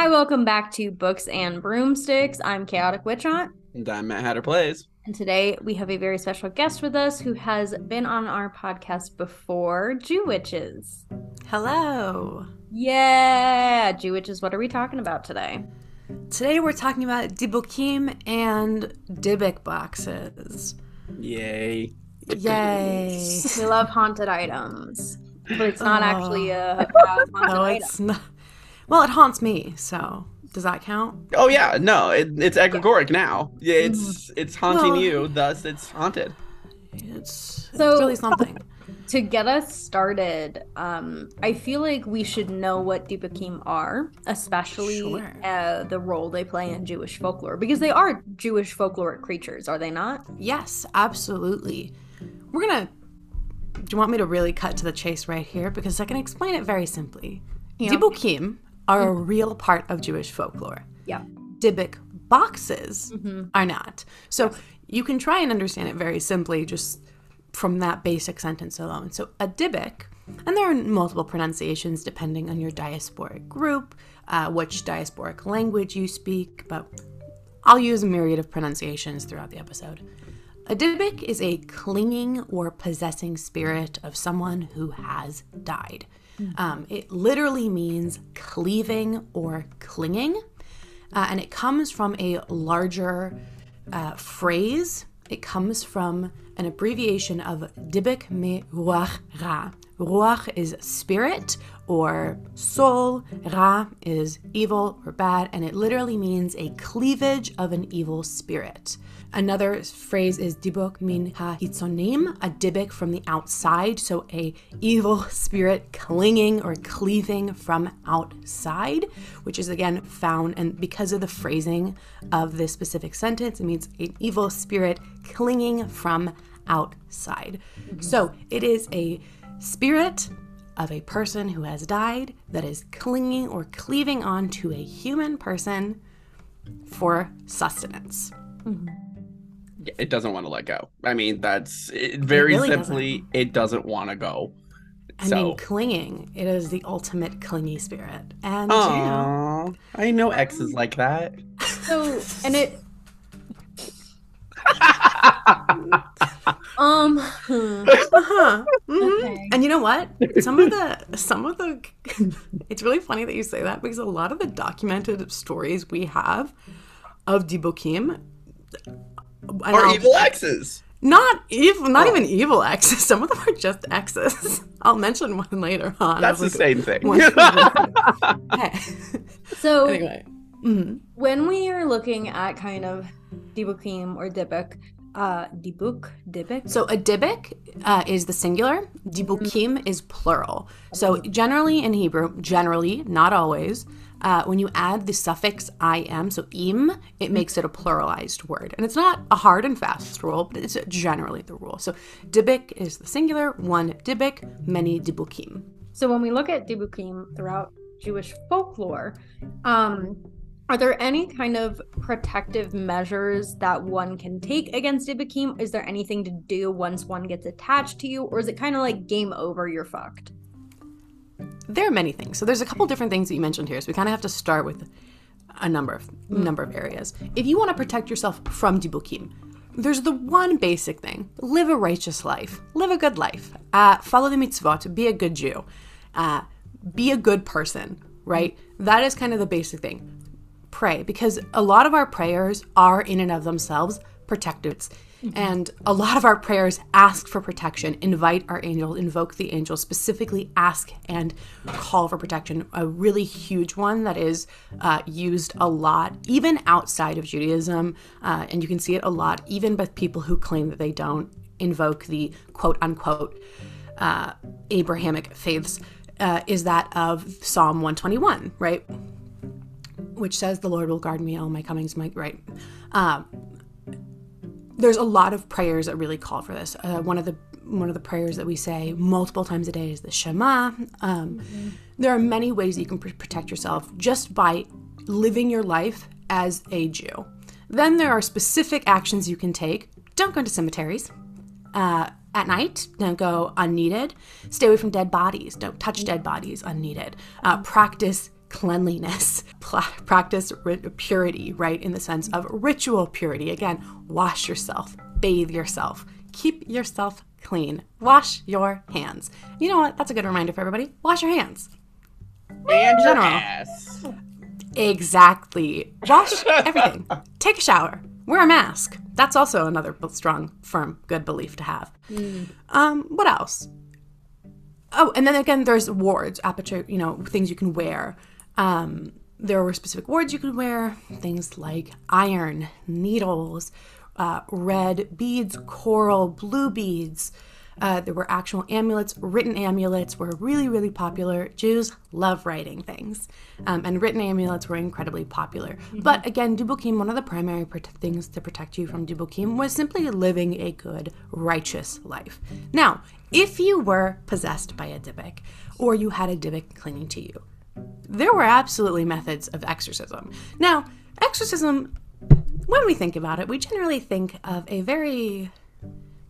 Hi, welcome back to Books and Broomsticks. I'm Chaotic Witch Aunt. And I'm Matt Hatter Plays. And today we have a very special guest with us who has been on our podcast before, Jewitches. Hello. Yeah, Jewitches, what are we talking about today? Today we're talking about Dybbukim and Dybbuk boxes. Yay. Yay. we love haunted items. But it's not Oh. actually a, a haunted No, item. it's not. Well, it haunts me, so does that count? Oh yeah, no, it, it's egregoric now. Yeah, it's it's haunting Well- you, thus it's haunted. It's, So- it's really something. To get us started, um, I feel like we should know what Dybbukim are, especially Sure. uh, the role they play in Jewish folklore, because they are Jewish folkloric creatures, are they not? yes, absolutely. We're gonna. Do you want me to really cut to the chase right here? Because I can explain it very simply. Yeah. Dybbukim are a real part of Jewish folklore. Yeah. Dybbuk boxes Mm-hmm. are not. So you can try and understand it very simply just from that basic sentence alone. So a Dybbuk, and there are multiple pronunciations depending on your diasporic group, uh, which diasporic language you speak, but I'll use a myriad of pronunciations throughout the episode. A Dybbuk is a clinging or possessing spirit of someone who has died. Um, it literally means cleaving or clinging, uh, and it comes from a larger uh, phrase. It comes from an abbreviation of Dybbuk me ruach ra. Ruach is spirit or soul. Ra is evil or bad, and it literally means a cleavage of an evil spirit. Another phrase is dibuk min ha hitzonim, a dibuk from the outside, so a evil spirit clinging or cleaving from outside, which is again found and because of the phrasing of this specific sentence, it means an evil spirit clinging from outside. Mm-hmm. So it is a spirit of a person who has died that is clinging or cleaving on to a human person for sustenance. Yeah, It doesn't want to let go. I mean, that's it, very really simply, it doesn't want to go. I so, mean, clinging, it is the ultimate clingy spirit. And, you know, Aww, I know exes like that. So, and it. um. hmm, uh-huh. mhm. Okay. And you know what? Some of the, some of the, it's really funny that you say that because a lot of the documented stories we have of Dybbukim I Are know, evil exes. Not evil, not Oh. even evil exes. Some of them are just exes. I'll mention one later on. That's the like, same thing. one- Hey. So, anyway. Mhm. when we are looking at kind of Dibukim or Dibuk, uh, Dibuk, Dibuk? So a dibik uh, is the singular, dybbukim is plural. So generally in Hebrew, generally, not always, uh, when you add the suffix im, so im, it makes it a pluralized word. And it's not a hard and fast rule, but it's generally the rule. So dibik is the singular, one dibik, many dybbukim. So when we look at Dybbukim throughout Jewish folklore, um, are there any kind of protective measures that one can take against Dybbukim? Is there anything to do once one gets attached to you, or is it kind of like game over, you're fucked? There are many things. So there's a couple different things that you mentioned here. So we kind of have to start with a number of number of areas. If you want to protect yourself from dybbukim, there's the one basic thing: live a righteous life, live a good life, uh, follow the mitzvot, be a good Jew, uh, be a good person. Right? That is kind of the basic thing. Pray because a lot of our prayers are in and of themselves protective. And a lot of our prayers ask for protection, invite our angels, invoke the angels, specifically ask and call for protection. A really huge one that is uh, used a lot, even outside of Judaism. Uh, and you can see it a lot, even by people who claim that they don't invoke the quote unquote uh, Abrahamic faiths, uh, is that of Psalm 121, right? Which says, The Lord will guard me all my comings, my right. Um, there's a lot of prayers that really call for this. Uh, one of the one of the prayers that we say multiple times a day is the Shema. Um, There are many ways you can pr- protect yourself just by living your life as a Jew. Then there are specific actions you can take. Don't go to cemeteries uh, at night. Don't go unneeded. Stay away from dead bodies. Don't touch dead bodies unneeded. Uh, practice cleanliness, practice purity, right? In the sense of ritual purity. Again, wash yourself, bathe yourself, keep yourself clean, wash your hands. You know what? That's a good reminder for everybody. Wash your hands. And your General. ass. Exactly. Wash everything. Take a shower. Wear a mask. That's also another strong, firm, good belief to have. Um, what else? Oh, and then again, there's wards, aperture, you know, things you can wear. Um, there were specific wards you could wear, things like iron, needles, uh, red beads, coral, blue beads. Uh, there were actual amulets. Written amulets were really, really popular. Jews love writing things, um, and written amulets were incredibly popular. But again, Dybbukim, one of the primary prote- things to protect you from Dybbukim was simply living a good, righteous life. Now, if you were possessed by a Dybbuk, or you had a Dybbuk clinging to you, there were absolutely methods of exorcism. Now, exorcism, when we think about it, we generally think of a very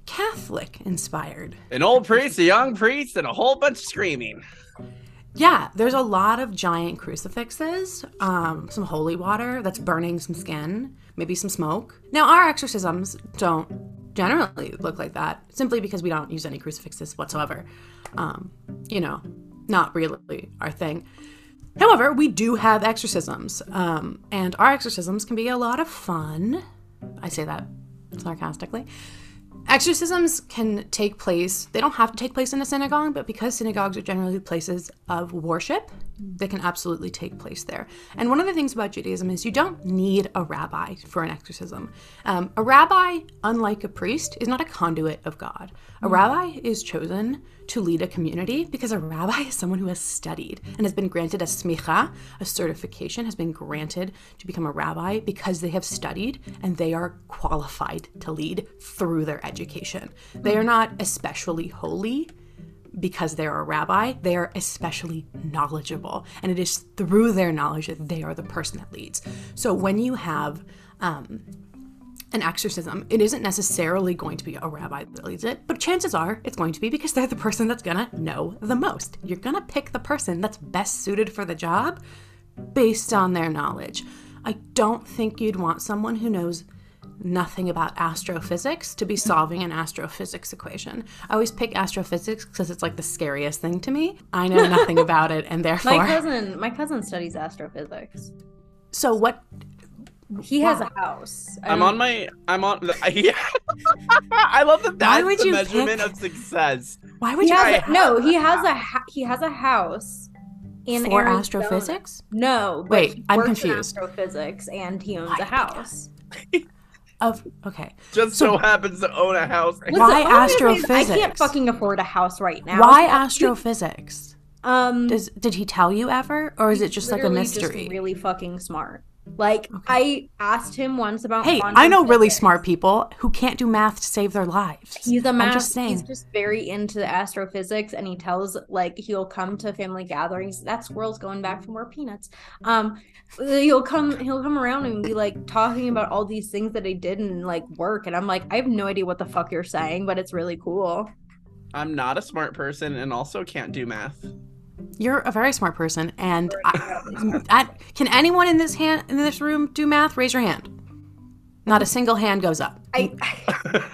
Catholic inspired. An old priest, a young priest, and a whole bunch of screaming. Yeah, there's a lot of giant crucifixes, um, some holy water that's burning some skin, maybe some smoke. Now, our exorcisms don't generally look like that simply because we don't use any crucifixes whatsoever. Um, you know, not really our thing. However, we do have exorcisms, um, and our exorcisms can be a lot of fun. I say that sarcastically. Exorcisms can take place, they don't have to take place in a synagogue, but because synagogues are generally places of worship, they can absolutely take place there. And one of the things about Judaism is you don't need a rabbi for an exorcism. Um, a rabbi, unlike a priest, is not a conduit of God. A rabbi is chosen to lead a community because a rabbi is someone who has studied and has been granted a smicha, a certification, has been granted to become a rabbi because they have studied and they are qualified to lead through their education. They are not especially holy because they're a rabbi, they are especially knowledgeable. And it is through their knowledge that they are the person that leads. So when you have um, an exorcism, it isn't necessarily going to be a rabbi that leads it, but chances are it's going to be because they're the person that's gonna know the most. You're gonna pick the person that's best suited for the job based on their knowledge. I don't think you'd want someone who knows nothing about astrophysics to be solving an astrophysics equation. I always pick astrophysics because it's like the scariest thing to me. I know nothing about it, and therefore. My cousin, my cousin studies astrophysics. so what? He has a house. I I'm don't- on my. I'm on. Yeah. I love that. Why That's would the you measurement pick- of success. Why would He you has pick a, no, he has a ha- he has a house in for Arizona. astrophysics? No, but Wait, he I'm works in confused. astrophysics, and he owns Why a house. Of okay. Just so, happens to own a house. Listen, Why all I'm gonna say is I can't fucking afford a house right now. Why astrophysics? Um, Does did he tell you ever, or is it just like a mystery? Just really fucking smart. Like I asked him once about. Hey, I know really smart people who can't do math to save their lives. He's a I'm just saying. He's just very into astrophysics, and he tells like he'll come to family gatherings. That squirrel's going back for more peanuts. Um, he'll come. He'll come around and be like talking about all these things that he did in like work, and I'm like, I have no idea what the fuck you're saying, but it's really cool. I'm not a smart person and also can't do math. You're a very smart person, and I, I, can anyone in this hand in this room do math? Raise your hand. Not a single hand goes up. I,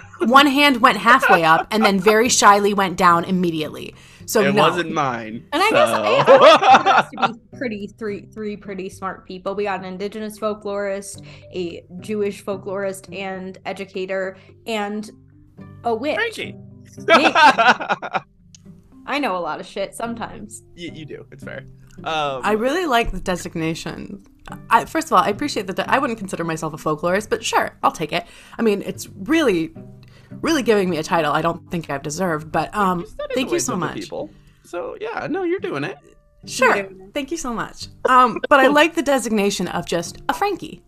One hand went halfway up, and then very shyly went down immediately. So it no. wasn't mine. and I so. guess I, I would us to be pretty three three pretty smart people. We got an indigenous folklorist, a Jewish folklorist and educator, and a witch. Frankie. I know a lot of shit sometimes. you, you do. It's fair. Um, I really like the designation. I, first of all, I appreciate that. I wouldn't consider myself a folklorist, but sure, I'll take it. I mean, it's really, really giving me a title I don't think I've deserved. But um, study thank you so much. People. So yeah, no, you're doing it. Sure, thank you so much. Um, but I like the designation of just a Frankie.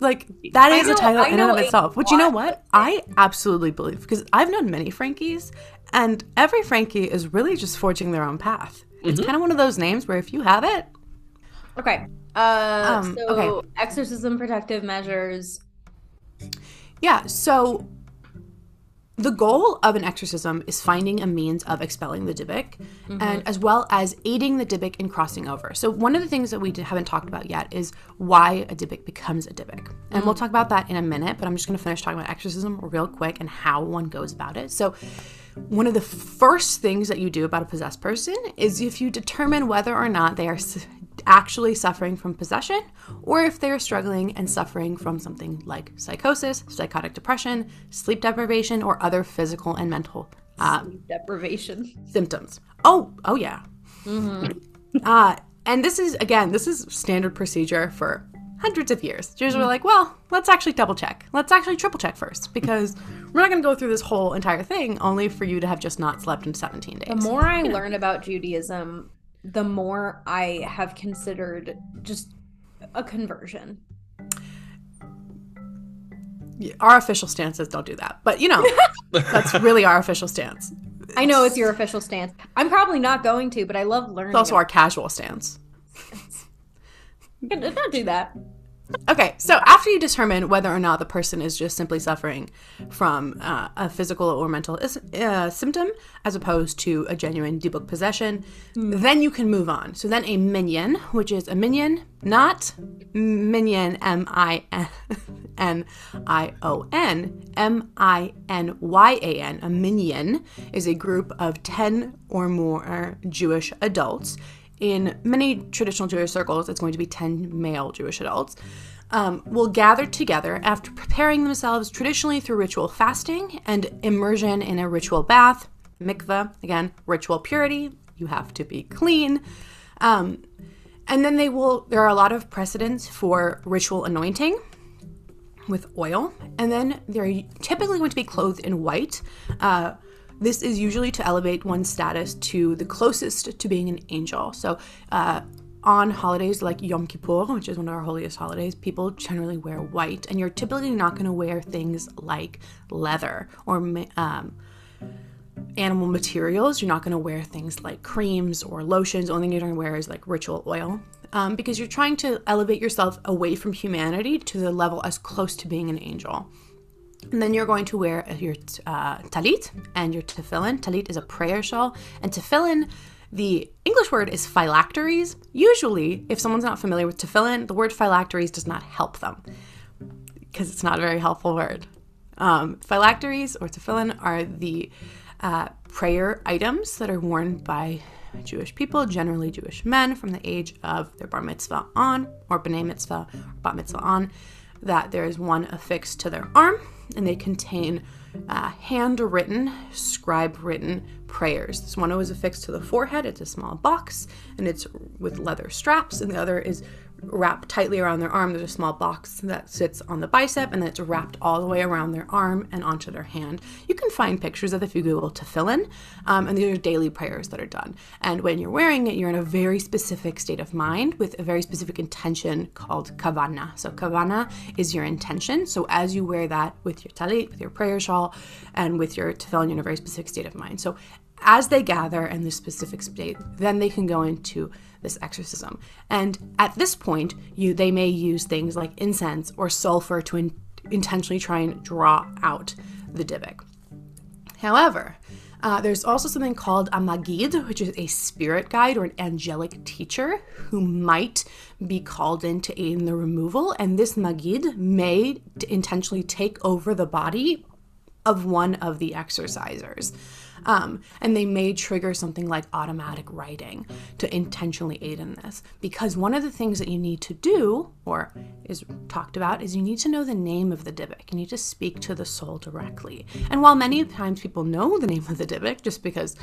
Like that is know- a title I in and of itself. But you know what? I absolutely believe because I've known many Frankies, and every Frankie is really just forging their own path. It's Mm-hmm. kind of one of those names where if you have it, Okay. Uh, Um, so okay. exorcism protective measures. Yeah, so the goal of an exorcism is finding a means of expelling the Dybbuk, and as well as aiding the Dybbuk in crossing over. So one of the things that we haven't talked about yet is why a Dybbuk becomes a Dybbuk, and we'll talk about that in a minute. But I'm just going to finish talking about exorcism real quick and how one goes about it. So one of the first things that you do about a possessed person is if you determine whether or not they are actually suffering from possession or if they are struggling and suffering from something like psychosis, psychotic depression, sleep deprivation, or other physical and mental uh, Deprivation. symptoms. Oh, oh yeah. Uh, and this is again, this is standard procedure for hundreds of years. Jews were like, well, let's actually double check. Let's actually triple check first because we're not going to go through this whole entire thing only for you to have just not slept in 17 days. The more I learn about Judaism, the more I have considered just a conversion. our official stance is don't do that, but you know, that's really our official stance. I know it's your official stance. I'm probably not going to, but I love learning. It's also our casual stance. Don't do that. Okay, so after you determine whether or not the person is just simply suffering from uh, a physical or mental is- uh, symptom as opposed to a genuine Dybbuk possession, then you can move on. So then a minyan, which is a minyan, not minion, M I N I O N, M I N Y A N, a minyan is a group of 10 or more Jewish adults in many traditional Jewish circles, it's going to be 10 male Jewish adults, um, will gather together after preparing themselves traditionally through ritual fasting and immersion in a ritual bath, mikveh, again, ritual purity. You have to be clean. Um, and then they will, there are a lot of precedents for ritual anointing with oil, and then they're typically going to be clothed in white. Uh, this is usually to elevate one's status to the closest to being an angel. So, uh, on holidays like Yom Kippur, which is one of our holiest holidays, people generally wear white, and you're typically not going to wear things like leather or um, animal materials. You're not going to wear things like creams or lotions. The only thing you're going to wear is like ritual oil um, because you're trying to elevate yourself away from humanity to the level as close to being an angel. And then you're going to wear your uh, talit and your tefillin. Talit is a prayer shawl, and tefillin, the English word is phylacteries. Usually, if someone's not familiar with tefillin, the word phylacteries does not help them because it's not a very helpful word. Um, phylacteries or tefillin are the uh, prayer items that are worn by Jewish people, generally Jewish men, from the age of their bar mitzvah on, or b'nai mitzvah, or bat mitzvah on, that there is one affixed to their arm, and they contain uh, handwritten, scribe written prayers. This one is affixed to the forehead, it's a small box, and it's with leather straps, and the other is wrapped tightly around their arm. There's a small box that sits on the bicep, and it's wrapped all the way around their arm and onto their hand. You can find pictures of if you Google tefillin, um, and these are daily prayers that are done. And when you're wearing it, you're in a very specific state of mind with a very specific intention called kavana. So kavana is your intention. So as you wear that with your talit, with your prayer shawl, and with your tefillin, you're in a very specific state of mind. So as they gather in this specific state, then they can go into this exorcism. And at this point, you they may use things like incense or sulfur to in, intentionally try and draw out the Dybbuk. However, uh, there's also something called a magid, which is a spirit guide or an angelic teacher who might be called in to aid in the removal. And this magid may intentionally take over the body of one of the exorcisers. Um, and they may trigger something like automatic writing to intentionally aid in this. Because one of the things that you need to do, or is talked about, is you need to know the name of the Dybbuk. You need to speak to the soul directly. And while many times people know the name of the Dybbuk just because,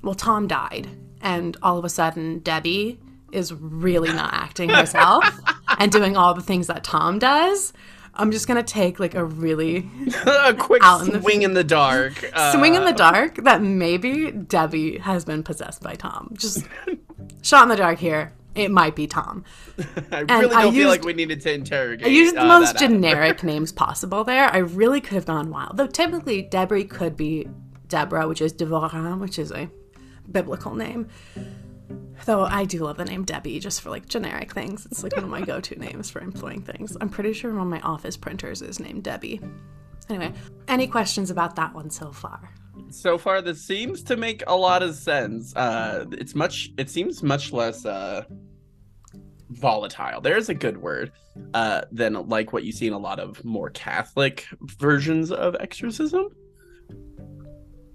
well, Tom died, and all of a sudden Debbie is really not acting herself and doing all the things that Tom does. I'm just gonna take like a really a quick Out in the swing in the dark. Uh, swing in the dark that maybe Debbie has been possessed by Tom. Just shot in the dark here. It might be Tom. I and really don't feel used- like we needed to interrogate. I used the uh, most generic names possible there. I really could have gone wild. Though typically Debbie could be Deborah, which is Devorah, which is a biblical name. Though I do love the name Debbie just for like generic things. It's like one of my go to names for employing things. I'm pretty sure one of my office printers is named Debbie. Anyway, any questions about that one so far? So far, this seems to make a lot of sense. Uh, it's much. It seems much less uh, volatile. There's a good word. Uh, than like what you see in a lot of more Catholic versions of exorcism,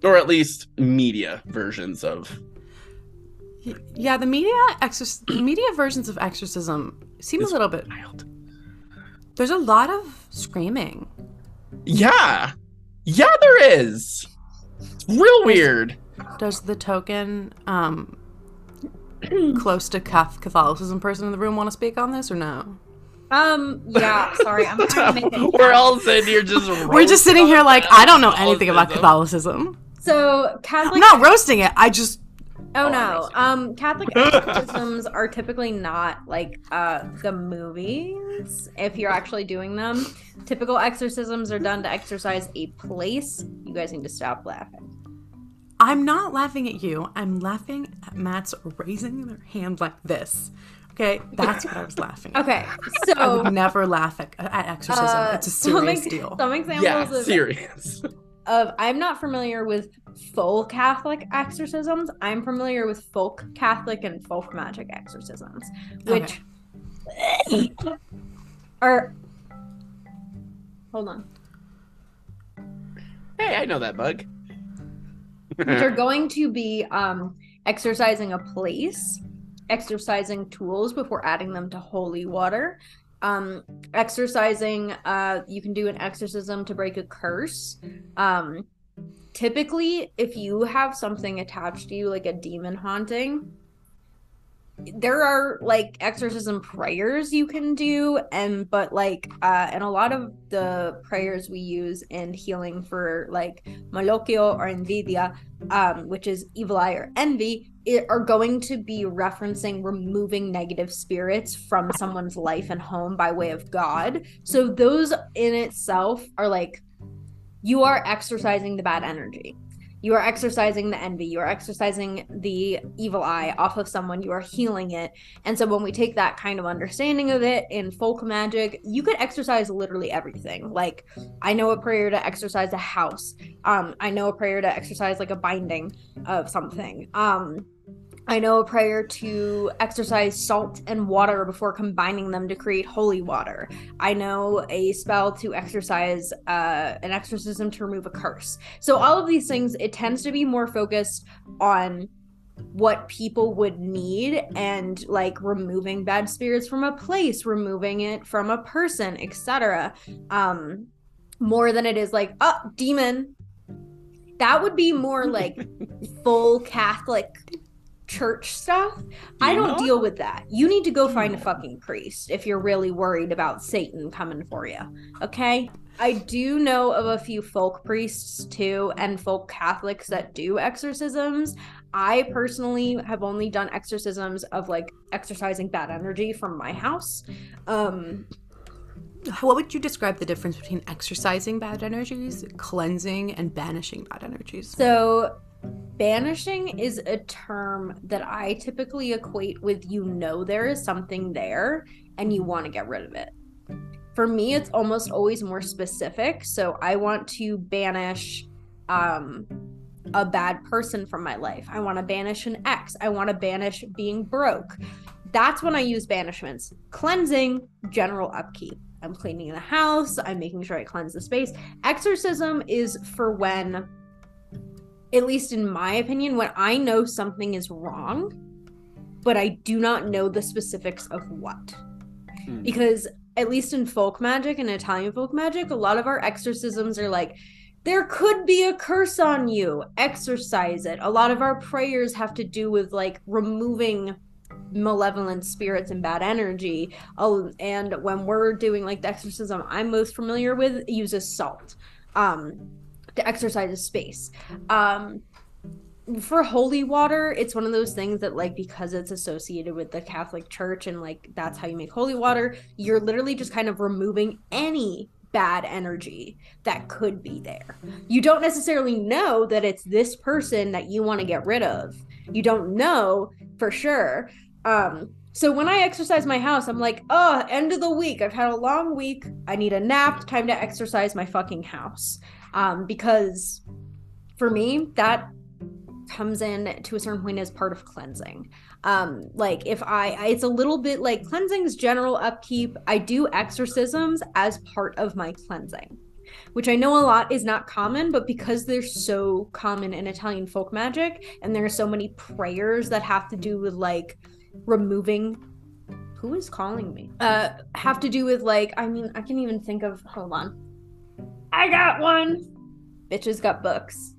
or at least media versions of. Y- Yeah, the media exorc- the media versions of exorcism seem a little bit. Wild. There's a lot of screaming. Yeah, yeah, there is. It's real weird. Does the token um close to Cath- Catholicism person in the room want to speak on this or no? Um, yeah, sorry, I'm trying to make it. We're all sitting here just. We're just sitting here like I don't know anything about Catholicism. Catholicism. So Catholic I'm not roasting it. I just Oh Oh, no. Um Catholic exorcisms are typically not like uh the movies if you're actually doing them. Typical exorcisms are done to exorcise a place. You guys need to stop laughing. I'm not laughing at you. I'm laughing at Matt's raising their hand like this. Okay, that's what I was laughing. at. Okay. I would never laugh at, at exorcism. uh, it's a serious ex- deal. Some examples Yeah, of, serious. of I'm not familiar with full Catholic exorcisms. I'm familiar with folk Catholic and folk magic exorcisms, which are hold on. Hey, I know that bug. which are going to be um, exorcising a place, exorcising tools before adding them to holy water. Um, exorcising, uh, you can do an exorcism to break a curse. Um, typically, if you have something attached to you, like a demon haunting, there are like exorcism prayers you can do and but like uh and a lot of the prayers we use in healing for like malocchio or envidia um which is evil eye or envy it, are going to be referencing removing negative spirits from someone's life and home by way of god. So those in itself are like you are exorcising the bad energy you are exorcising the envy. You are exorcising the evil eye off of someone. You are healing it. And so when we take that kind of understanding of it in folk magic you could exorcise literally everything. Like i know a prayer to exorcise a house. Um i know a prayer to exorcise like a binding of something. Um I know a prayer to exorcise salt and water before combining them to create holy water. I know a spell to exorcise uh, an exorcism to remove a curse. So, all of these things, it tends to be more focused on what people would need and like removing bad spirits from a place, removing it from a person, etc. Um, more than it is like, oh, demon. That would be more like full Catholic church stuff. I don't deal with that. You need to go find a fucking priest if you're really worried about Satan coming for you. Okay? I do know of a few folk priests too and folk Catholics that do exorcisms. I personally have only done exorcisms of like exorcising bad energy from my house. Um What would you describe the difference between exorcising bad energies, cleansing, and banishing bad energies? So, banishing is a term that I typically equate with you know there is something there and you want to get rid of it. For me, it's almost always more specific. So, I want to banish um, a bad person from my life. I want to banish an ex. I want to banish being broke. That's when I use banishments. Cleansing, general upkeep. I'm cleaning the house. I'm making sure I cleanse the space. Exorcism is for when at least in my opinion, when I know something is wrong, but I do not know the specifics of what. Hmm. Because at least in folk magic and Italian folk magic, a lot of our exorcisms are like, there could be a curse on you, exorcise it. A lot of our prayers have to do with like removing malevolent spirits and bad energy. Oh, and when we're doing like the exorcism I'm most familiar with, uses salt. Um, to exorcise a space. Um, for holy water, it's one of those things that, like, because it's associated with the Catholic Church and, like, that's how you make holy water, you're literally just kind of removing any bad energy that could be there. You don't necessarily know that it's this person that you want to get rid of. You don't know for sure. Um, So when I exorcise my house, I'm like, oh, end of the week. I've had a long week. I need a nap. Time to exorcise my fucking house. Um, because for me, that comes in to a certain point as part of cleansing. Um, like if I, it's a little bit like cleansing's general upkeep. I do exorcisms as part of my cleansing which I know a lot is not common, but because they're so common in Italian folk magic and there are so many prayers that have to do with like removing who is calling me? Uh have to do with like I mean I can even think of hold on. I got one. Bitches got books.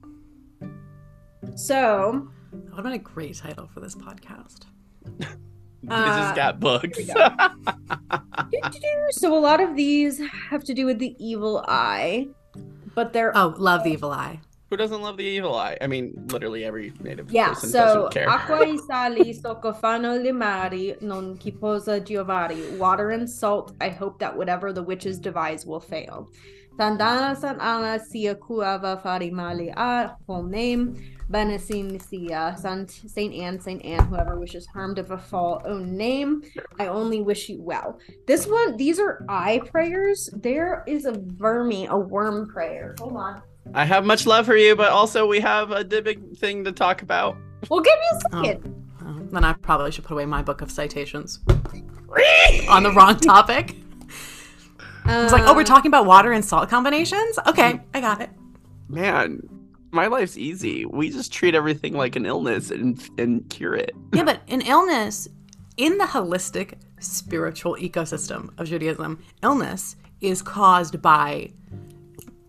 So that would have been a great title for this podcast. Bitches uh, got books. so a lot of these have to do with the evil eye, but they're oh, love the evil eye. Who doesn't love the evil eye? I mean, literally every native yeah, person so, doesn't care. acqua e sali soccofano le mari non chi posa giovari. Water and salt. I hope that whatever the witches devise will fail. Tandana san ana sia kuava fari mali a full name. Benesim sia Saint Anne, Saint Anne, whoever wishes harm to befall own name. I only wish you well. This one, these are eye prayers. There is a vermi, a worm prayer. Hold on. I have much love for you, but also we have a big thing to talk about. Well, give me a second. Oh, oh, then I probably should put away my book of citations on the wrong topic. Uh, it's like, oh, we're talking about water and salt combinations. Okay, I got it. Man, my life's easy. We just treat everything like an illness and and cure it. Yeah, but an illness in the holistic spiritual ecosystem of Judaism, illness is caused by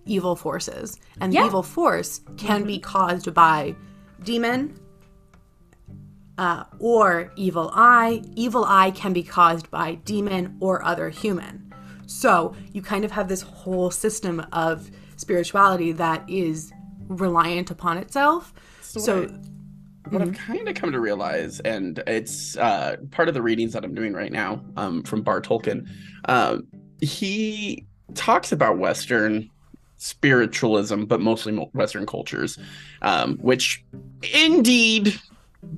evil forces. And yeah. the evil force can mm-hmm. be caused by demon uh, or evil eye. Evil eye can be caused by demon or other human. So you kind of have this whole system of spirituality that is reliant upon itself. So, so what, what mm-hmm. I've kind of come to realize, and it's uh, part of the readings that I'm doing right now um, from Barre Toelken, uh, he talks about Western spiritualism, but mostly Western cultures, um, which indeed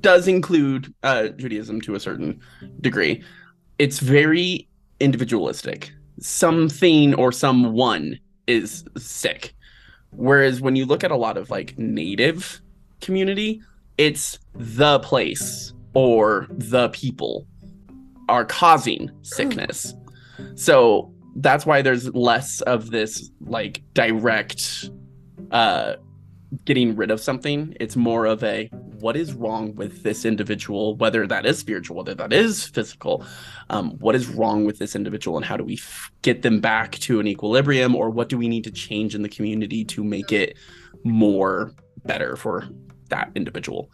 does include uh, Judaism to a certain degree. It's very individualistic. Something or someone is sick. Whereas when you look at a lot of like native community, it's the place or the people are causing sickness. So that's why there's less of this like direct uh getting rid of something it's more of a what is wrong with this individual whether that is spiritual whether that is physical um, what is wrong with this individual and how do we f- get them back to an equilibrium or what do we need to change in the community to make it more better for that individual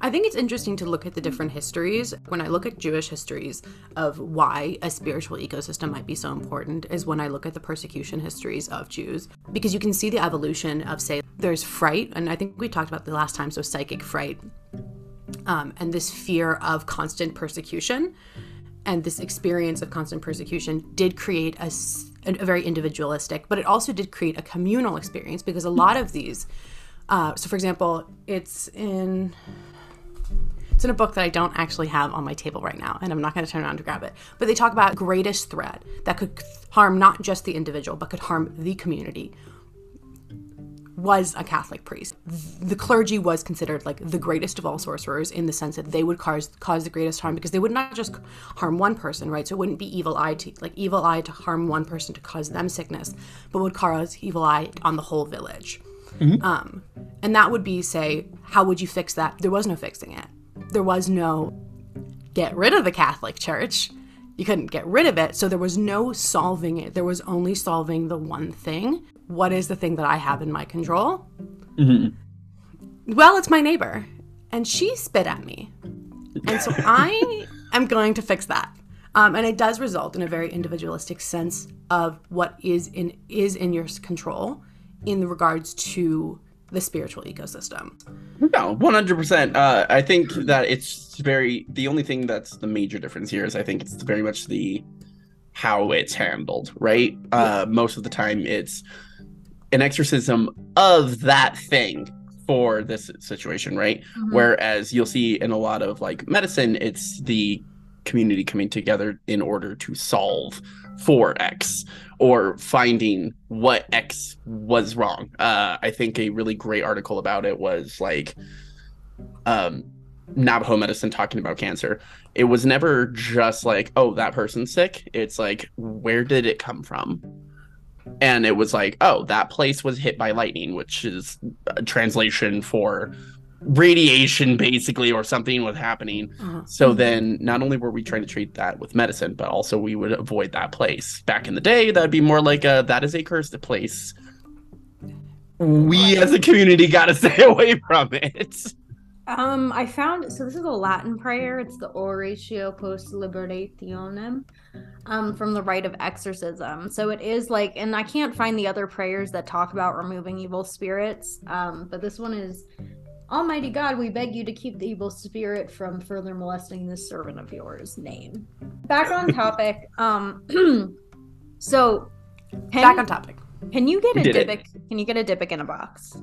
I think it's interesting to look at the different histories. When I look at Jewish histories of why a spiritual ecosystem might be so important, is when I look at the persecution histories of Jews. Because you can see the evolution of, say, there's fright, and I think we talked about the last time, so psychic fright, um, and this fear of constant persecution. And this experience of constant persecution did create a, a very individualistic, but it also did create a communal experience because a lot of these, uh, so for example, it's in it's in a book that I don't actually have on my table right now, and I'm not going to turn around to grab it. But they talk about greatest threat that could harm not just the individual, but could harm the community was a Catholic priest. The clergy was considered like the greatest of all sorcerers in the sense that they would cause cause the greatest harm because they would not just harm one person, right? So it wouldn't be evil eye to like evil eye to harm one person to cause them sickness, but would cause evil eye on the whole village. Mm-hmm. Um, and that would be say, how would you fix that? There was no fixing it there was no get rid of the Catholic Church. You couldn't get rid of it. So there was no solving it. There was only solving the one thing. What is the thing that I have in my control? Mm-hmm. Well, it's my neighbor. And she spit at me. And so I am going to fix that. Um, and it does result in a very individualistic sense of what is in is in your control in regards to the spiritual ecosystem. No, one hundred percent. Uh, I think that it's very. The only thing that's the major difference here is I think it's very much the how it's handled. Right. Uh, most of the time, it's an exorcism of that thing for this situation, right? Mhm. Whereas you'll see in a lot of like medicine, it's the community coming together in order to solve for X or finding what X was wrong. Uh, I think a really great article about it was like um, Navajo medicine talking about cancer. It was never just like, oh, that person's sick. It's like, where did it come from? And it was like, oh, that place was hit by lightning, which is a translation for radiation basically or something was happening Uh-huh. so then not only were we trying to treat that with medicine but also we would avoid that place back in the day that'd be more like a that is a cursed place we as a community got to stay away from it Um, I found so this is a Latin prayer. It's the Oratio Post Liberationem, um, from the rite of exorcism. So it is like, and I can't find the other prayers that talk about removing evil spirits. Um, but this one is, Almighty God, we beg you to keep the evil spirit from further molesting this servant of yours. Name. Back on topic. Um, so can, Back on topic. can you get a did it. Dybbuk? Can you get a Dybbuk in a box? Do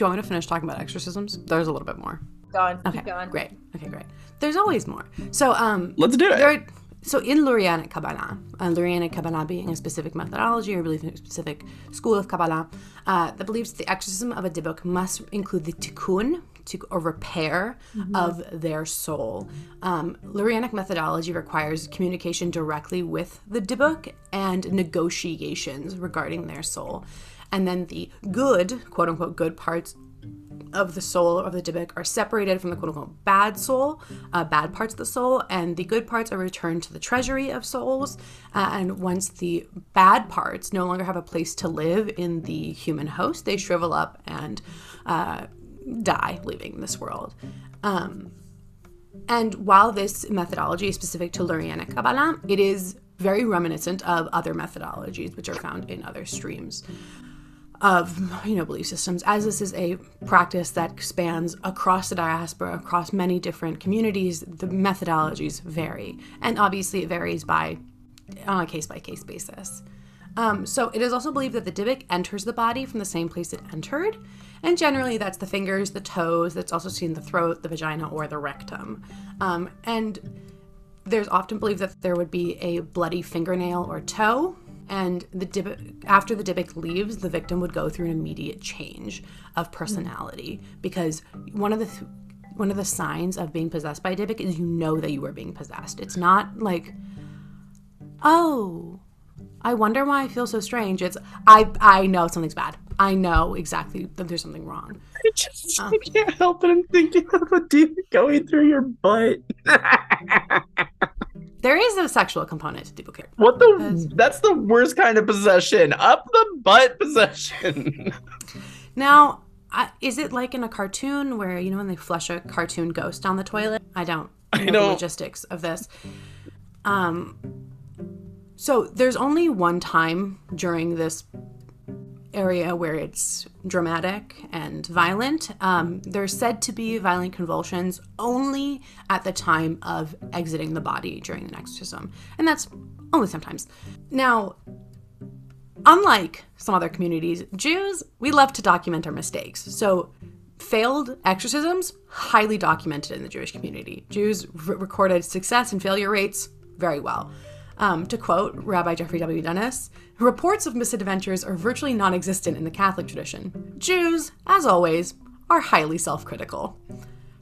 you want me to finish talking about exorcisms? There's a little bit more. Go on. Okay, Keep going. great. Okay, great. There's always more. So, um, let's do it there are, so in Lurianic Kabbalah, uh, Lurianic Kabbalah being a specific methodology or belief in a specific school of Kabbalah, uh, that believes the exorcism of a Dybbuk must include the tikkun, to, or repair of their soul. Um, Lurianic methodology requires communication directly with the Dybbuk and negotiations regarding their soul. And then the good, quote unquote, good parts of the soul of the Dybbuk are separated from the quote unquote bad soul, uh, bad parts of the soul, and the good parts are returned to the treasury of souls. Uh, and once the bad parts no longer have a place to live in the human host, they shrivel up and uh, die, leaving this world. Um, and while this methodology is specific to Lurianic Kabbalah, it is very reminiscent of other methodologies which are found in other streams of you know belief systems as this is a practice that spans across the diaspora across many different communities the methodologies vary. And obviously it varies by on a case by case basis. Um, so it is also believed that the Dybbuk enters the body from the same place it entered. And generally that's the fingers the toes that's also seen the throat the vagina or the rectum. Um, and there's often believed that there would be a bloody fingernail or toe and the Dybbuk, after the Dybbuk leaves, the victim would go through an immediate change of personality because one of the th- one of the signs of being possessed by a Dybbuk is you know that you are being possessed. It's not like, oh, I wonder why I feel so strange. It's I I know something's bad. I know exactly that there's something wrong. I just um, I can't help it. I'm thinking of a dude going through your butt. There is a sexual component to Dybbuk. what the? That's the worst kind of possession. Up the butt possession. Now, I, is it like in a cartoon where you know when they flush a cartoon ghost down the toilet? I don't I know the logistics of this. Um, so there's only one time during this area where it's dramatic and violent. Um, there's said to be violent convulsions only at the time of exiting the body during an exorcism, and that's only sometimes. Now, unlike some other communities, Jews, we love to document our mistakes. So, failed exorcisms, highly documented in the Jewish community. Jews recorded success and failure rates very well. Um, to quote Rabbi Geoffrey W. Dennis, reports of misadventures are virtually non existent in the Catholic tradition. Jews, as always, are highly self critical.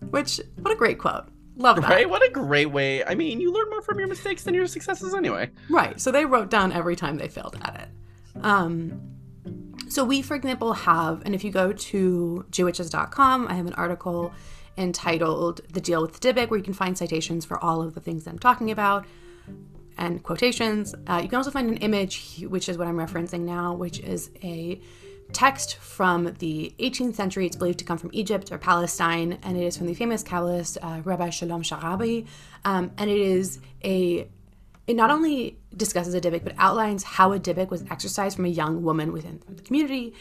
Which, what a great quote. Love that. right? What a great way. I mean, you learn more from your mistakes than your successes anyway. Right. So they wrote down every time they failed at it. Um, so we, for example, have, and if you go to Jewitches.com, I have an article entitled "The Deal with Dybbuk," where you can find citations for all of the things that I'm talking about and quotations. Uh, you can also find an image, which is what I'm referencing now, which is a text from the 18th century. It's believed to come from Egypt or Palestine, and it is from the famous Kabbalist uh, Rabbi Shalom Sharabi. Um, and it is a it not only discusses a Dybbuk, but outlines how a Dybbuk was exorcised from a young woman within the community.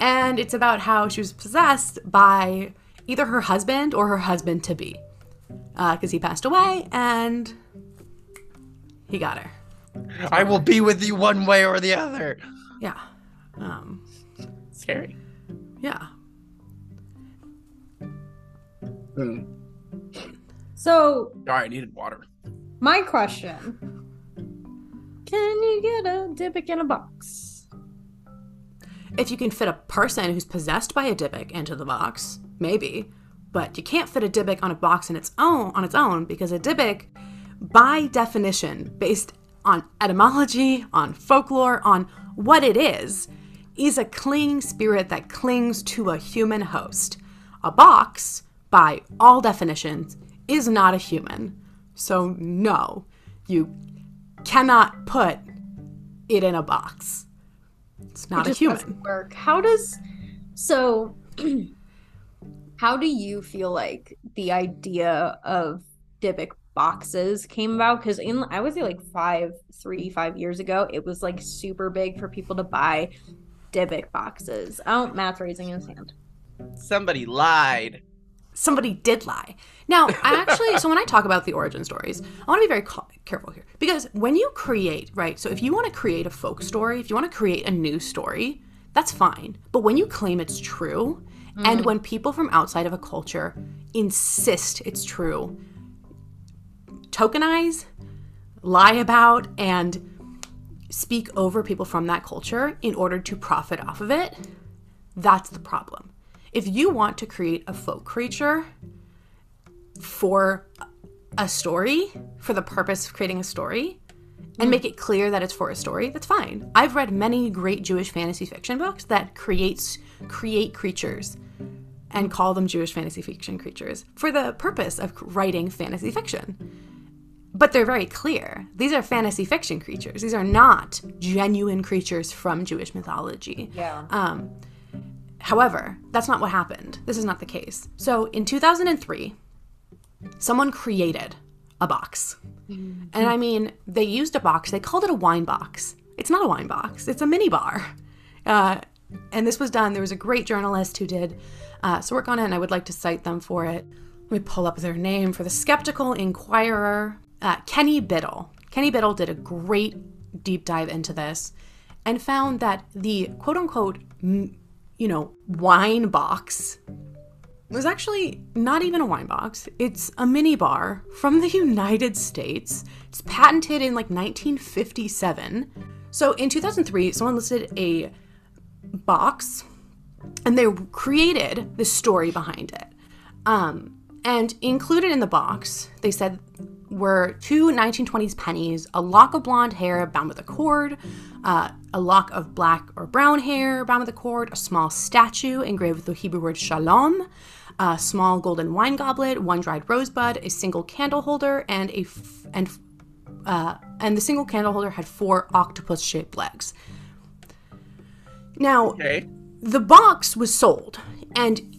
And it's about how she was possessed by either her husband or her husband to be. Because he passed away and he got her. I will be with you one way or the other. Yeah. Um, Scary. yeah. Mm. So Sorry, I needed water. my question: Can you get a Dybbuk in a box? If you can fit a person who's possessed by a Dybbuk into the box, maybe. But you can't fit a Dybbuk on a box in its own on its own because a Dybbuk, by definition, based on etymology, on folklore, on what it is, is a clinging spirit that clings to a human host. A box, by all definitions, is not a human. So no, you cannot put it in a box. It's not It a human. work. How does so? how do you feel like the idea of Dybbuk boxes came about? Because in I would say like five, three, five years ago, it was like super big for people to buy Dybbuk boxes. Oh, Matt's raising his hand. Somebody lied. somebody did lie. Now, I actually, so when I talk about the origin stories, I want to be very careful here because when you create, right? So if you want to create a folk story, if you want to create a new story, that's fine. But when you claim it's true, and mm. when people from outside of a culture insist it's true, tokenize, lie about, and speak over people from that culture in order to profit off of it, that's the problem. If you want to create a folk creature for a story, for the purpose of creating a story, and make it clear that it's for a story, that's fine. I've read many great Jewish fantasy fiction books that creates create creatures and call them Jewish fantasy fiction creatures for the purpose of writing fantasy fiction. But they're very clear. These are fantasy fiction creatures. These are not genuine creatures from Jewish mythology. Yeah. Um, however, that's not what happened. This is not the case. So in 2003, someone created a box. And I mean, they used a box, they called it a wine box. It's not a wine box, it's a mini bar. Uh, and this was done, there was a great journalist who did uh, some work on it, and I would like to cite them for it. Let me pull up their name for the Skeptical Inquirer. Uh, Kenny Biddle. Kenny Biddle did a great deep dive into this and found that the quote unquote, you know, wine box was actually not even a wine box. It's a mini bar from the United States. It's patented in like 1957. So in 2003, someone listed a box and they created the story behind it. Um, and included in the box, they said were two 1920s pennies, a lock of blonde hair bound with a cord, uh, a lock of black or brown hair bound with a cord, a small statue engraved with the Hebrew word shalom, a small golden wine goblet, one dried rosebud, a single candle holder, and a f- and uh, and the single candle holder had four octopus-shaped legs. Now, Okay. the box was sold and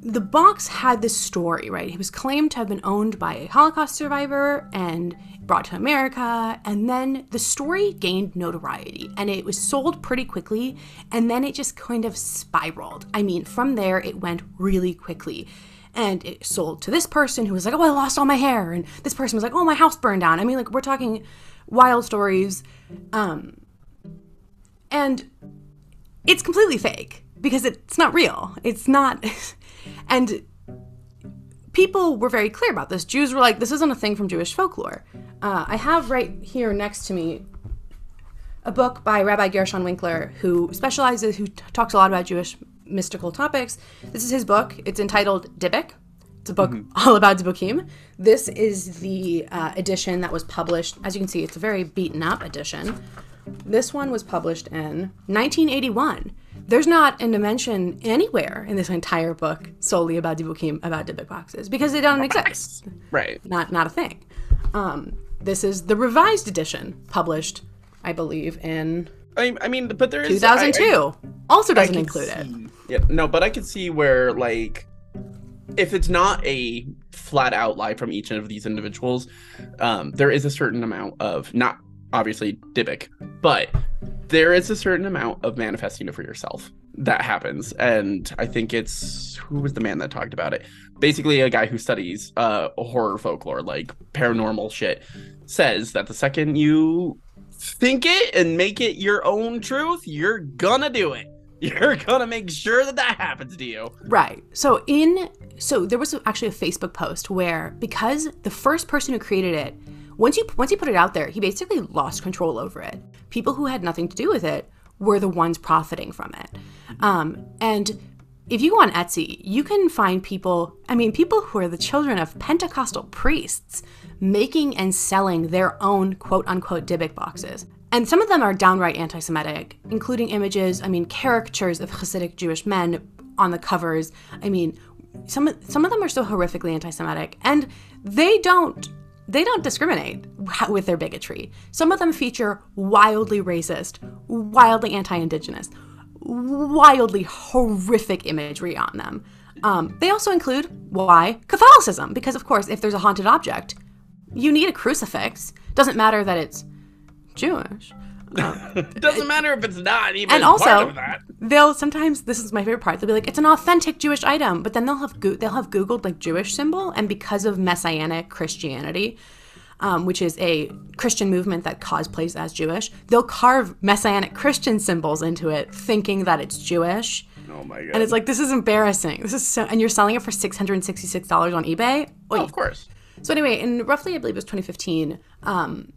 the box had this story right It was claimed to have been owned by a holocaust survivor and brought to america and then the story gained notoriety and it was sold pretty quickly and then it just kind of spiraled i mean from there it went really quickly and it sold to this person who was like oh i lost all my hair and this person was like oh my house burned down i mean like we're talking wild stories um and it's completely fake because it's not real. It's not. And people were very clear about this. Jews were like, this isn't a thing from Jewish folklore. Uh, I have right here next to me a book by Rabbi Gershon Winkler, who specializes, who t- talks a lot about Jewish mystical topics. This is his book. It's entitled Dybbuk. It's a book all about Dybbukim. This is the uh, edition that was published. As you can see, it's a very beaten up edition. This one was published in 1981. There's not a mention anywhere in this entire book solely about Dybbukim, about Dybbuk boxes, because they don't exist. Right. Not not a thing. Um, this is the revised edition, published, I believe, in I, I mean, but there is I- I- 2002. also doesn't include it. Yeah, no, but I could see where like if it's not a flat out lie from each of these individuals, um, there is a certain amount of not obviously Dybbuk, but there is a certain amount of manifesting it for yourself that happens. And I think it's who was the man that talked about it? Basically a guy who studies uh horror folklore, like paranormal shit, says that the second you think it and make it your own truth, you're gonna do it you're gonna make sure that that happens to you. Right. So in so there was actually a Facebook post where because the first person who created it, once you once he put it out there, he basically lost control over it. People who had nothing to do with it were the ones profiting from it. Um, and if you go on Etsy, you can find people, I mean, people who are the children of Pentecostal priests making and selling their own quote unquote Dybbuk boxes. And some of them are downright anti Semitic, including images, I mean, caricatures of Hasidic Jewish men on the covers. I mean, some, some of them are so horrifically anti Semitic, and they don't. They don't discriminate with their bigotry. Some of them feature wildly racist, wildly anti indigenous, wildly horrific imagery on them. Um, they also include why Catholicism, because of course, if there's a haunted object, you need a crucifix. Doesn't matter that it's Jewish. It doesn't matter if it's not even and also, part of that. They'll sometimes this is my favorite part. They'll be like, it's an authentic Jewish item, but then they'll have go- they'll have Googled like Jewish symbol, and because of Messianic Christianity, um, which is a Christian movement that cosplays as Jewish, they'll carve Messianic Christian symbols into it, thinking that it's Jewish. Oh my god! And it's like this is embarrassing. This is so, and you're selling it for six hundred and sixty-six dollars on eBay. oh, of course. So anyway, in roughly, I believe it was 2015, um,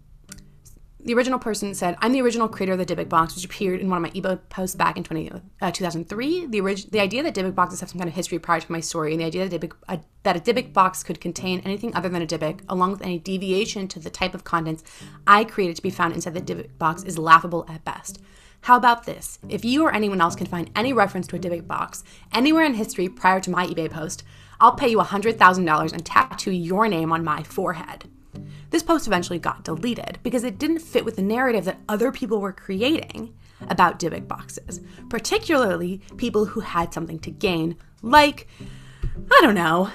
the original person said, "I'm the original creator of the Dybbuk box, which appeared in one of my eBay posts back in 20, uh, 2003. The orig- the idea that Dybbuk boxes have some kind of history prior to my story, and the idea that, Dybbuk, uh, that a Dybbuk box could contain anything other than a Dybbuk, along with any deviation to the type of contents I created to be found inside the Dybbuk box, is laughable at best." How about this? If you or anyone else can find any reference to a Dybbuk box anywhere in history prior to my eBay post, I'll pay you $100,000 and tattoo your name on my forehead. This post eventually got deleted because it didn't fit with the narrative that other people were creating about Dybbuk boxes, particularly people who had something to gain, like, I don't know,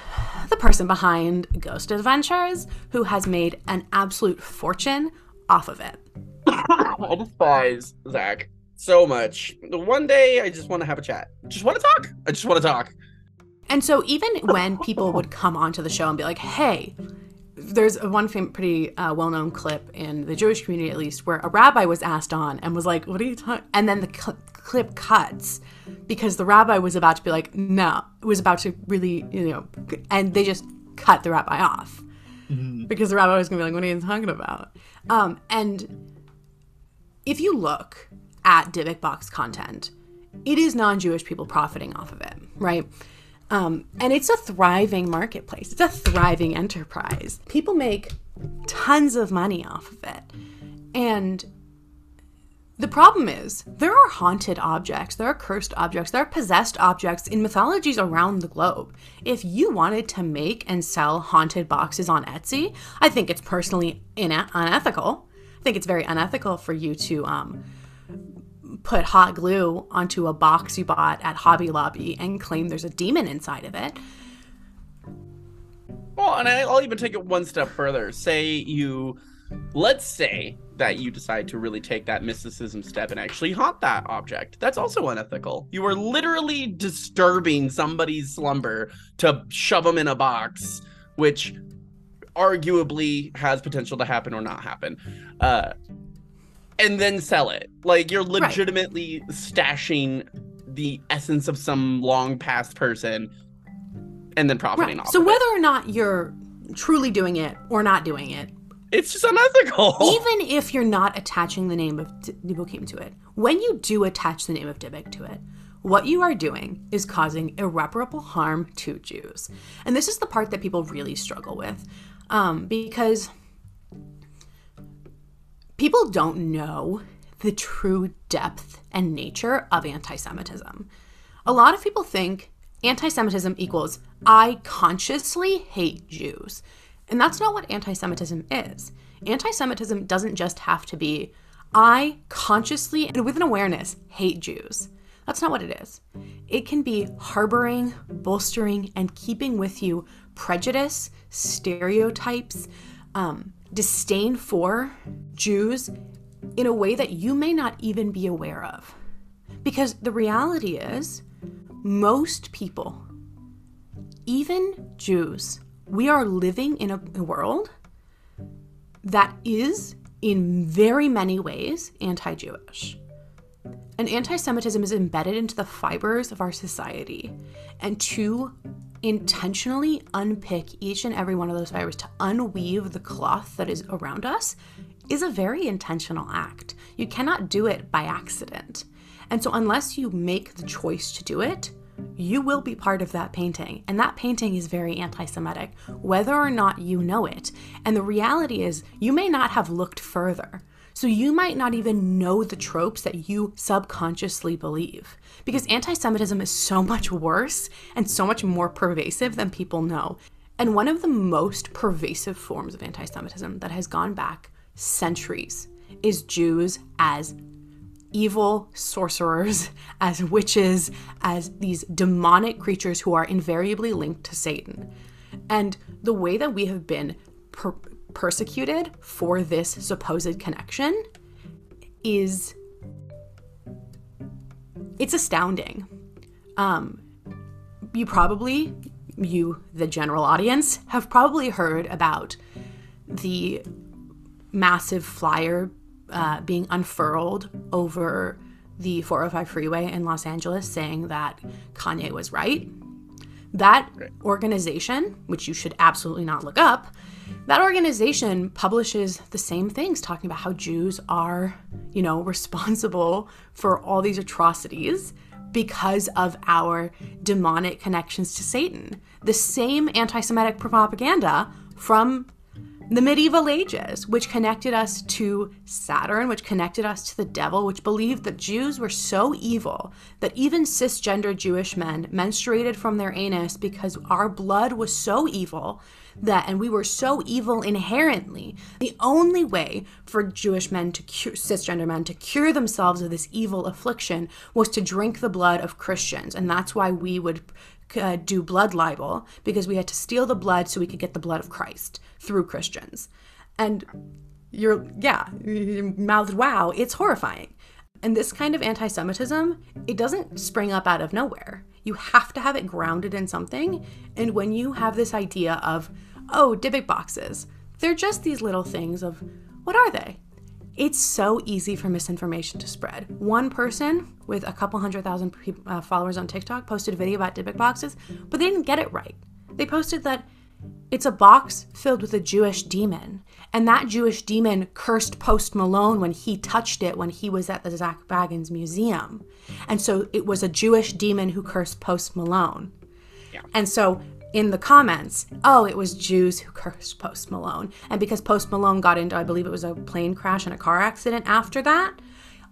the person behind Ghost Adventures, who has made an absolute fortune off of it. I despise Zak so much. One day, I just want to have a chat. Just want to talk. I just want to talk. And so even when people would come onto the show and be like, "Hey," there's a one fam- pretty uh, well-known clip in the Jewish community, at least, where a rabbi was asked on and was like, "What are you talking?" And then the cl- clip cuts because the rabbi was about to be like, "No," it was about to really, you know, and they just cut the rabbi off because the rabbi was gonna be like, "What are you talking about?" Um, and if you look at Dybbuk box content, it is non-Jewish people profiting off of it, right? Um, and it's a thriving marketplace. It's a thriving enterprise. People make tons of money off of it. And the problem is, there are haunted objects, there are cursed objects, there are possessed objects in mythologies around the globe. If you wanted to make and sell haunted boxes on Etsy, I think it's personally unethical. I think it's very unethical for you to um, put hot glue onto a box you bought at Hobby Lobby and claim there's a demon inside of it. Well, and I'll even take it one step further. Say you, let's say that you decide to really take that mysticism step and actually haunt that object. That's also unethical. You are literally disturbing somebody's slumber to shove them in a box, which arguably has potential to happen or not happen. Uh, and then sell it. Like you're Right. legitimately stashing the essence of some long past person and then profiting off So of it. whether or not you're truly doing it or not doing it, It's just unethical. even if you're not attaching the name of Dybbuk to it, when you do attach the name of Dybbuk to it, what you are doing is causing irreparable harm to Jews. And this is the part that people really struggle with um, because people don't know the true depth and nature of anti Semitism. A lot of people think anti Semitism equals I consciously hate Jews. And that's not what anti Semitism is. Anti Semitism doesn't just have to be I consciously and with an awareness hate Jews. That's not what it is. It can be harboring, bolstering, and keeping with you prejudice, stereotypes, um, disdain for Jews in a way that you may not even be aware of. Because the reality is, most people, even Jews, we are living in a, world that is, in very many ways, anti Jewish. And anti Semitism is embedded into the fibers of our society. And to intentionally unpick each and every one of those fibers, to unweave the cloth that is around us, is a very intentional act. You cannot do it by accident. And so, unless you make the choice to do it, you will be part of that painting. And that painting is very anti Semitic, whether or not you know it. And the reality is, you may not have looked further. So you might not even know the tropes that you subconsciously believe. Because anti Semitism is so much worse and so much more pervasive than people know. And one of the most pervasive forms of anti Semitism that has gone back centuries is Jews as evil sorcerers, as witches, as these demonic creatures who are invariably linked to Satan. And the way that we have been per- persecuted for this supposed connection is it's astounding. Um, you probably, you, the general audience, have probably heard about the massive flyer uh, being unfurled over the 405 freeway in Los Angeles saying that Kanye was right. That organization, which you should absolutely not look up, that organization publishes the same things talking about how Jews are, you know, responsible for all these atrocities because of our demonic connections to Satan. The same anti Semitic propaganda from the medieval ages, which connected us to Saturn, which connected us to the devil, which believed that Jews were so evil that even cisgender Jewish men menstruated from their anus because our blood was so evil that, and we were so evil inherently. The only way for Jewish men to cure, cisgender men to cure themselves of this evil affliction was to drink the blood of Christians. And that's why we would uh, do blood libel because we had to steal the blood so we could get the blood of Christ through Christians. And you're, yeah, you mouthed, wow, it's horrifying. And this kind of anti Semitism, it doesn't spring up out of nowhere. You have to have it grounded in something. And when you have this idea of, oh, Dybbuk boxes, they're just these little things of, what are they? It's so easy for misinformation to spread. One person with a couple hundred thousand uh, followers on TikTok posted a video about Dybbuk boxes, but they didn't get it right. They posted that it's a box filled with a Jewish demon, and that Jewish demon cursed Post Malone when he touched it when he was at the Zak Bagans Museum. And so it was a Jewish demon who cursed Post Malone. Yeah. And so in the comments, oh, it was Jews who cursed Post Malone. And because Post Malone got into, I believe it was a plane crash and a car accident after that,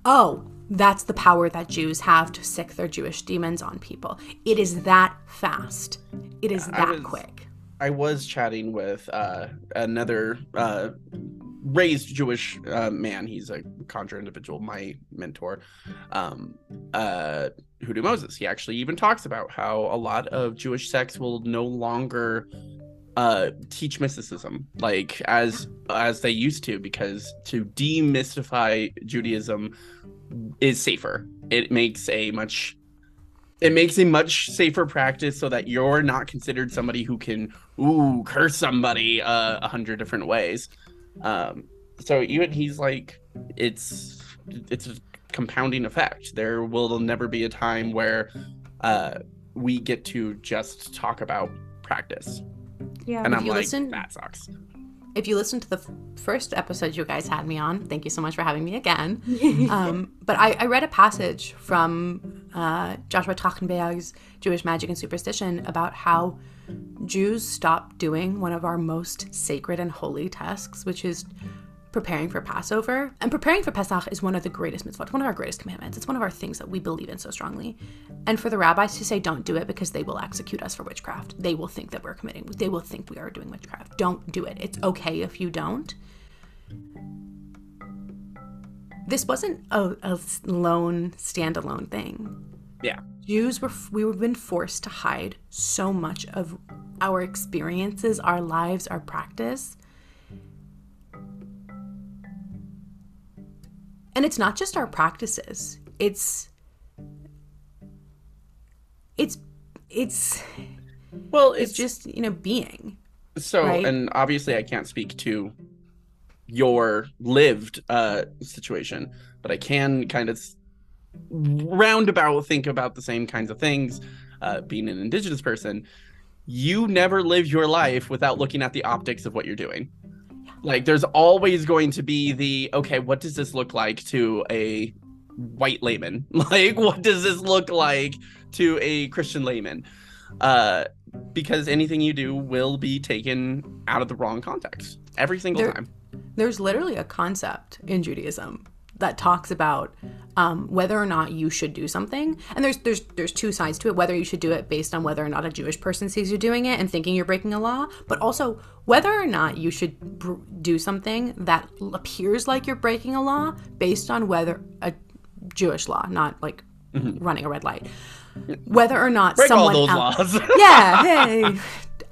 oh, that's the power that Jews have to sic their Jewish demons on people. It is that fast. It is that was, quick. I was chatting with uh, another uh, raised Jewish uh, man. He's a conjure individual, my mentor, um, uh, Hoodoo Moses. He actually even talks about how a lot of Jewish sects will no longer uh, teach mysticism like as as they used to because to demystify Judaism is safer. It makes a much it makes a much safer practice so that you're not considered somebody who can ooh curse somebody uh, a hundred different ways um, so even he's like, it's it's compounding effect. There will never be a time where uh, we get to just talk about practice. Yeah, and I'm like, listen, that sucks. If you listen to the f- first episode you guys had me on, thank you so much for having me again. um, but I, I, read a passage from uh, Joshua Trachtenberg's Jewish Magic and Superstition about how Jews stopped doing one of our most sacred and holy tasks, which is preparing for Passover. And preparing for Pesach is one of the greatest mitzvot, one of our greatest commandments. It's one of our things that we believe in so strongly. And for the rabbis to say don't do it because they will execute us for witchcraft, they will think that we're committing, they will think we are doing witchcraft. Don't do it. It's okay if you don't. This wasn't a, a lone, standalone thing. Yeah. Jews were we were been forced to hide so much of our experiences, our lives, our practice. And it's not just our practices. It's it's it's well, it's, it's just, you know, being. So, right? and obviously I can't speak to your lived uh situation, but I can kind of roundabout think about the same kinds of things, uh, being an indigenous person, you never live your life without looking at the optics of what you're doing. Like there's always going to be the okay, what does this look like to a white layman? Like what does this look like to a Christian layman? Uh because anything you do will be taken out of the wrong context every single There- time. There's literally a concept in Judaism that talks about um, whether or not you should do something, and there's there's there's two sides to it. Whether you should do it based on whether or not a Jewish person sees you doing it and thinking you're breaking a law, but also whether or not you should br- do something that appears like you're breaking a law based on whether a Jewish law, not like running a red light, whether or not Break all someone those el- laws. yeah, hey.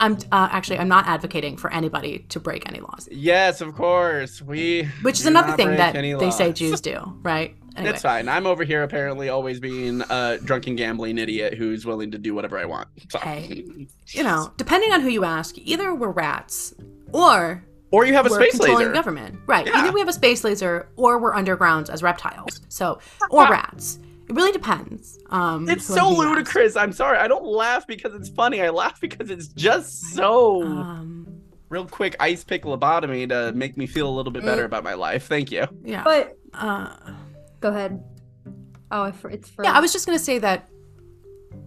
I'm uh, actually I'm not advocating for anybody to break any laws, yes, of course. We which is another thing that they say. Jews do, right? Anyway, It's fine. I'm over here apparently always being a drunken gambling idiot who's willing to do whatever I want. So. Hey. you know, depending on who you ask, either we're rats or Or you have a we're space controlling laser. government, right? Yeah. Either we have a space laser or we're underground as reptiles. So or rats. It really depends. Um, It's so who you ludicrous. I'm sorry. I don't laugh because it's funny. I laugh because it's just so Um, real quick ice pick lobotomy to make me feel a little bit better Mm. about my life. Thank you. yeah. But uh, go ahead. Oh, for, it's for Yeah, I was just gonna say that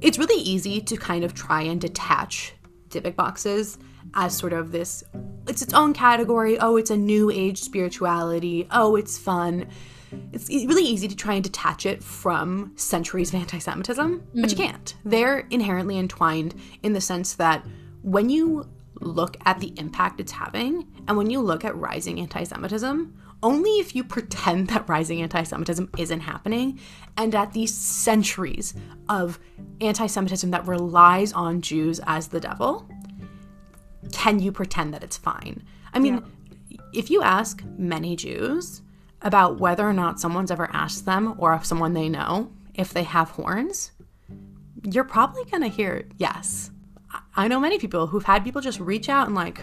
it's really easy to kind of try and detach Dybbuk boxes as sort of this it's its own category. Oh, it's a new age spirituality. Oh, it's fun. It's really easy to try and detach it from centuries of anti Semitism, but you mm. can't. They're inherently entwined in the sense that when you look at the impact it's having and when you look at rising anti Semitism, only if you pretend that rising anti Semitism isn't happening and at these centuries of anti Semitism that relies on Jews as the devil, can you pretend that it's fine? I mean, if you ask many Jews about whether or not someone's ever asked them or if someone they know if they have horns, you're probably going to hear yes. I know many people who've had people just reach out and like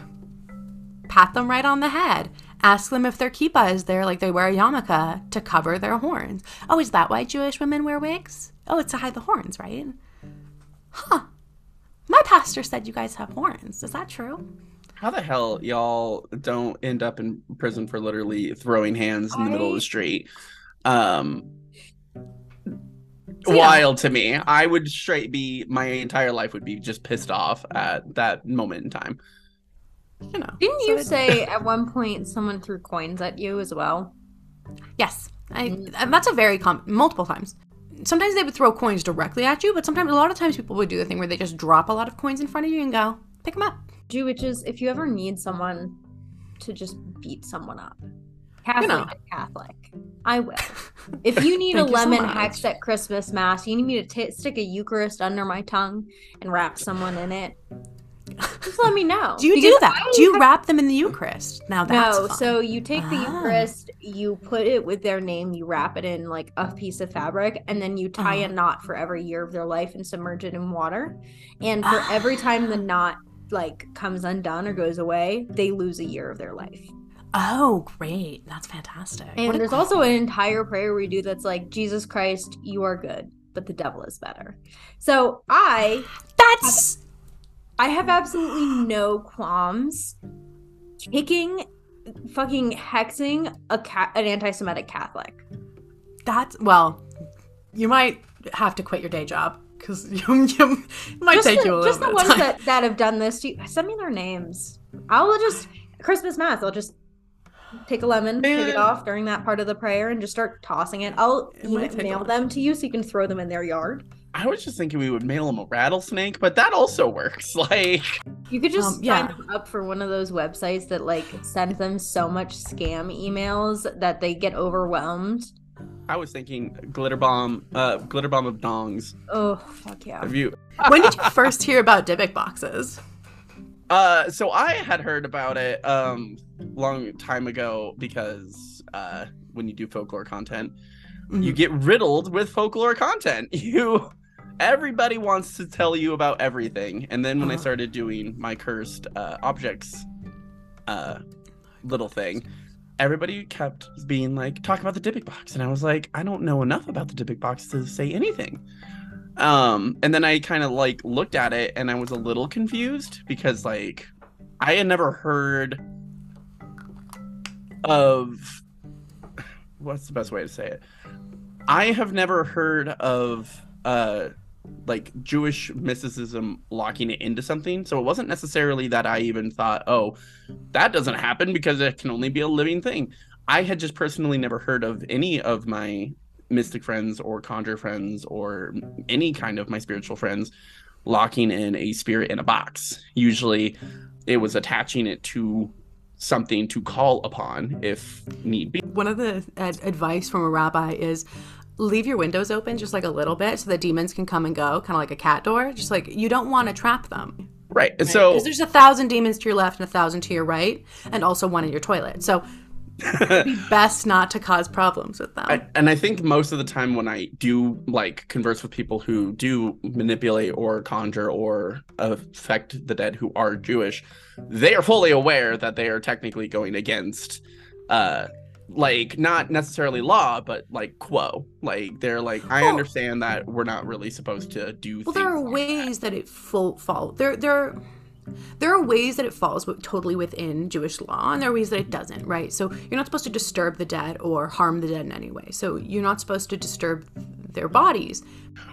pat them right on the head, ask them if their kippah is there, like they wear a yarmulke to cover their horns. Oh, is that why Jewish women wear wigs? Oh, it's to hide the horns, right? Huh. My pastor said you guys have horns. Is that true? How the hell y'all don't end up in prison for literally throwing hands in the middle of the street? Um So, yeah. wild to me. I would straight be my entire life would be just pissed off at that moment in time. You know. Didn't so you say at one point someone threw coins at you as well? Yes, I, and that's a very com- multiple times. Sometimes they would throw coins directly at you, but sometimes a lot of times people would do the thing where they just drop a lot of coins in front of you and go pick them up. Jewitches, if you ever need someone to just beat someone up, Catholic know. Catholic, I will. If you need a you so lemon hex at Christmas Mass, you need me to t- stick a Eucharist under my tongue and wrap someone in it, just let me know. Do you Because do that? I Do you have- wrap them in the Eucharist? Now that's no, fun. so you take the Ah. Eucharist, you put it with their name, you wrap it in like a piece of fabric, and then you tie a Uh-huh. knot for every year of their life and submerge it in water. And for every time the knot like comes undone or goes away, they lose a year of their life. oh, great, that's fantastic. And there's also an entire prayer we do that's like, Jesus Christ, you are good, but the devil is better. So I that's I have absolutely no qualms kicking fucking hexing a cat an anti-Semitic Catholic. that's well, you might have to quit your day job because you, you it might just take the, you a little just the ones that, that have done this to you, send me their names. I'll just Christmas mass, I'll just take a lemon, take it off during that part of the prayer and just start tossing it. I'll It might take a email them to you so you can throw them in their yard. I was just thinking we would mail him a rattlesnake, but that also works. Like, You could just Um, yeah. sign them up for one of those websites that like send them so much scam emails that they get overwhelmed. I was thinking glitter bomb, uh, glitter bomb of dongs. Oh fuck yeah. Have you? when did you first hear about Dybbuk boxes? Uh, so I had heard about it um long time ago because uh when you do folklore content, you Mhm. get riddled with folklore content. You everybody wants to tell you about everything. And then when I Uh-huh. started doing my cursed uh objects uh little thing, everybody kept being like, talk about the Dybbuk box. And I was like, I don't know enough about the Dybbuk box to say anything. Um, and then I kind of like looked at it and I was a little confused because like I had never heard of what's the best way to say it? I have never heard of uh like Jewish mysticism locking it into something. So it wasn't necessarily that I even thought, oh, that doesn't happen because it can only be a living thing. I had just personally never heard of any of my mystic friends or conjure friends or any kind of my spiritual friends locking in a spirit in a box. Usually it was attaching it to something to call upon if need be. One of the ad- advice from a rabbi is leave your windows open just like a little bit so that demons can come and go, kind of like a cat door. Just like you don't want to trap them. Right. right? So there's a thousand demons to your left and a thousand to your right, and also one in your toilet. So it'd be best not to cause problems with them. I, and I think most of the time when I do like converse with people who do manipulate or conjure or affect the dead who are Jewish, they are fully aware that they are technically going against uh like not necessarily law but like quo like they're like i well, understand that we're not really supposed to do well there are like ways that. that it full fall there there there are ways that it falls totally within Jewish law, and there are ways that it doesn't, right? So you're not supposed to disturb the dead or harm the dead in any way. So you're not supposed to disturb their bodies.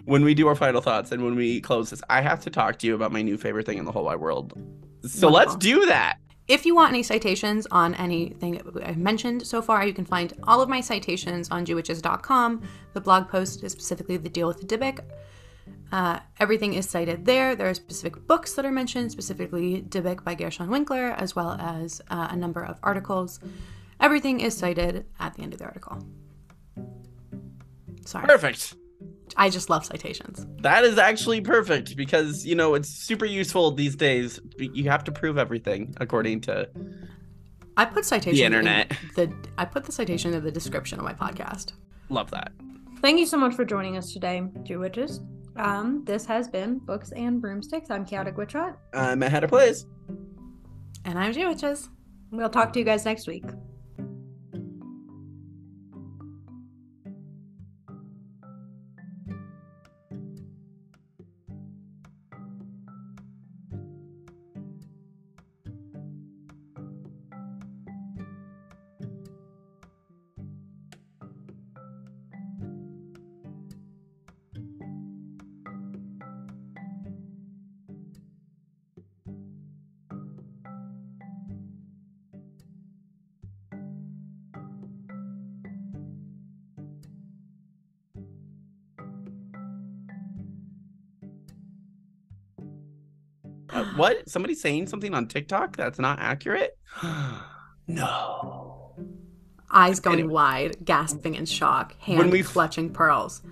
When we do our final thoughts and when we close this, I have to talk to you about my new favorite thing in the whole wide world. So Wonderful. let's do that. If you want any citations on anything I've mentioned so far, you can find all of my citations on jewitches.com. The blog post is specifically the deal with the Dybbuk. Uh, everything is cited there. There are specific books that are mentioned, specifically Dybbuk by Gershon Winkler, as well as uh, a number of articles. Everything is cited at the end of the article. Sorry. Perfect. I just love citations. That is actually perfect because you know it's super useful these days. You have to prove everything according to. I put citation the internet. In the I put the citation in the description of my podcast. Love that. Thank you so much for joining us today, Jewitches. Um, this has been Books and Broomsticks. I'm Chaotic Witch Aunt. I'm Matt Hatter Plays. And I'm Jewitches. We'll talk to you guys next week. What? Somebody saying something on TikTok that's not accurate? no. Eyes going anyway. wide, gasping in shock, hand we clutching pearls.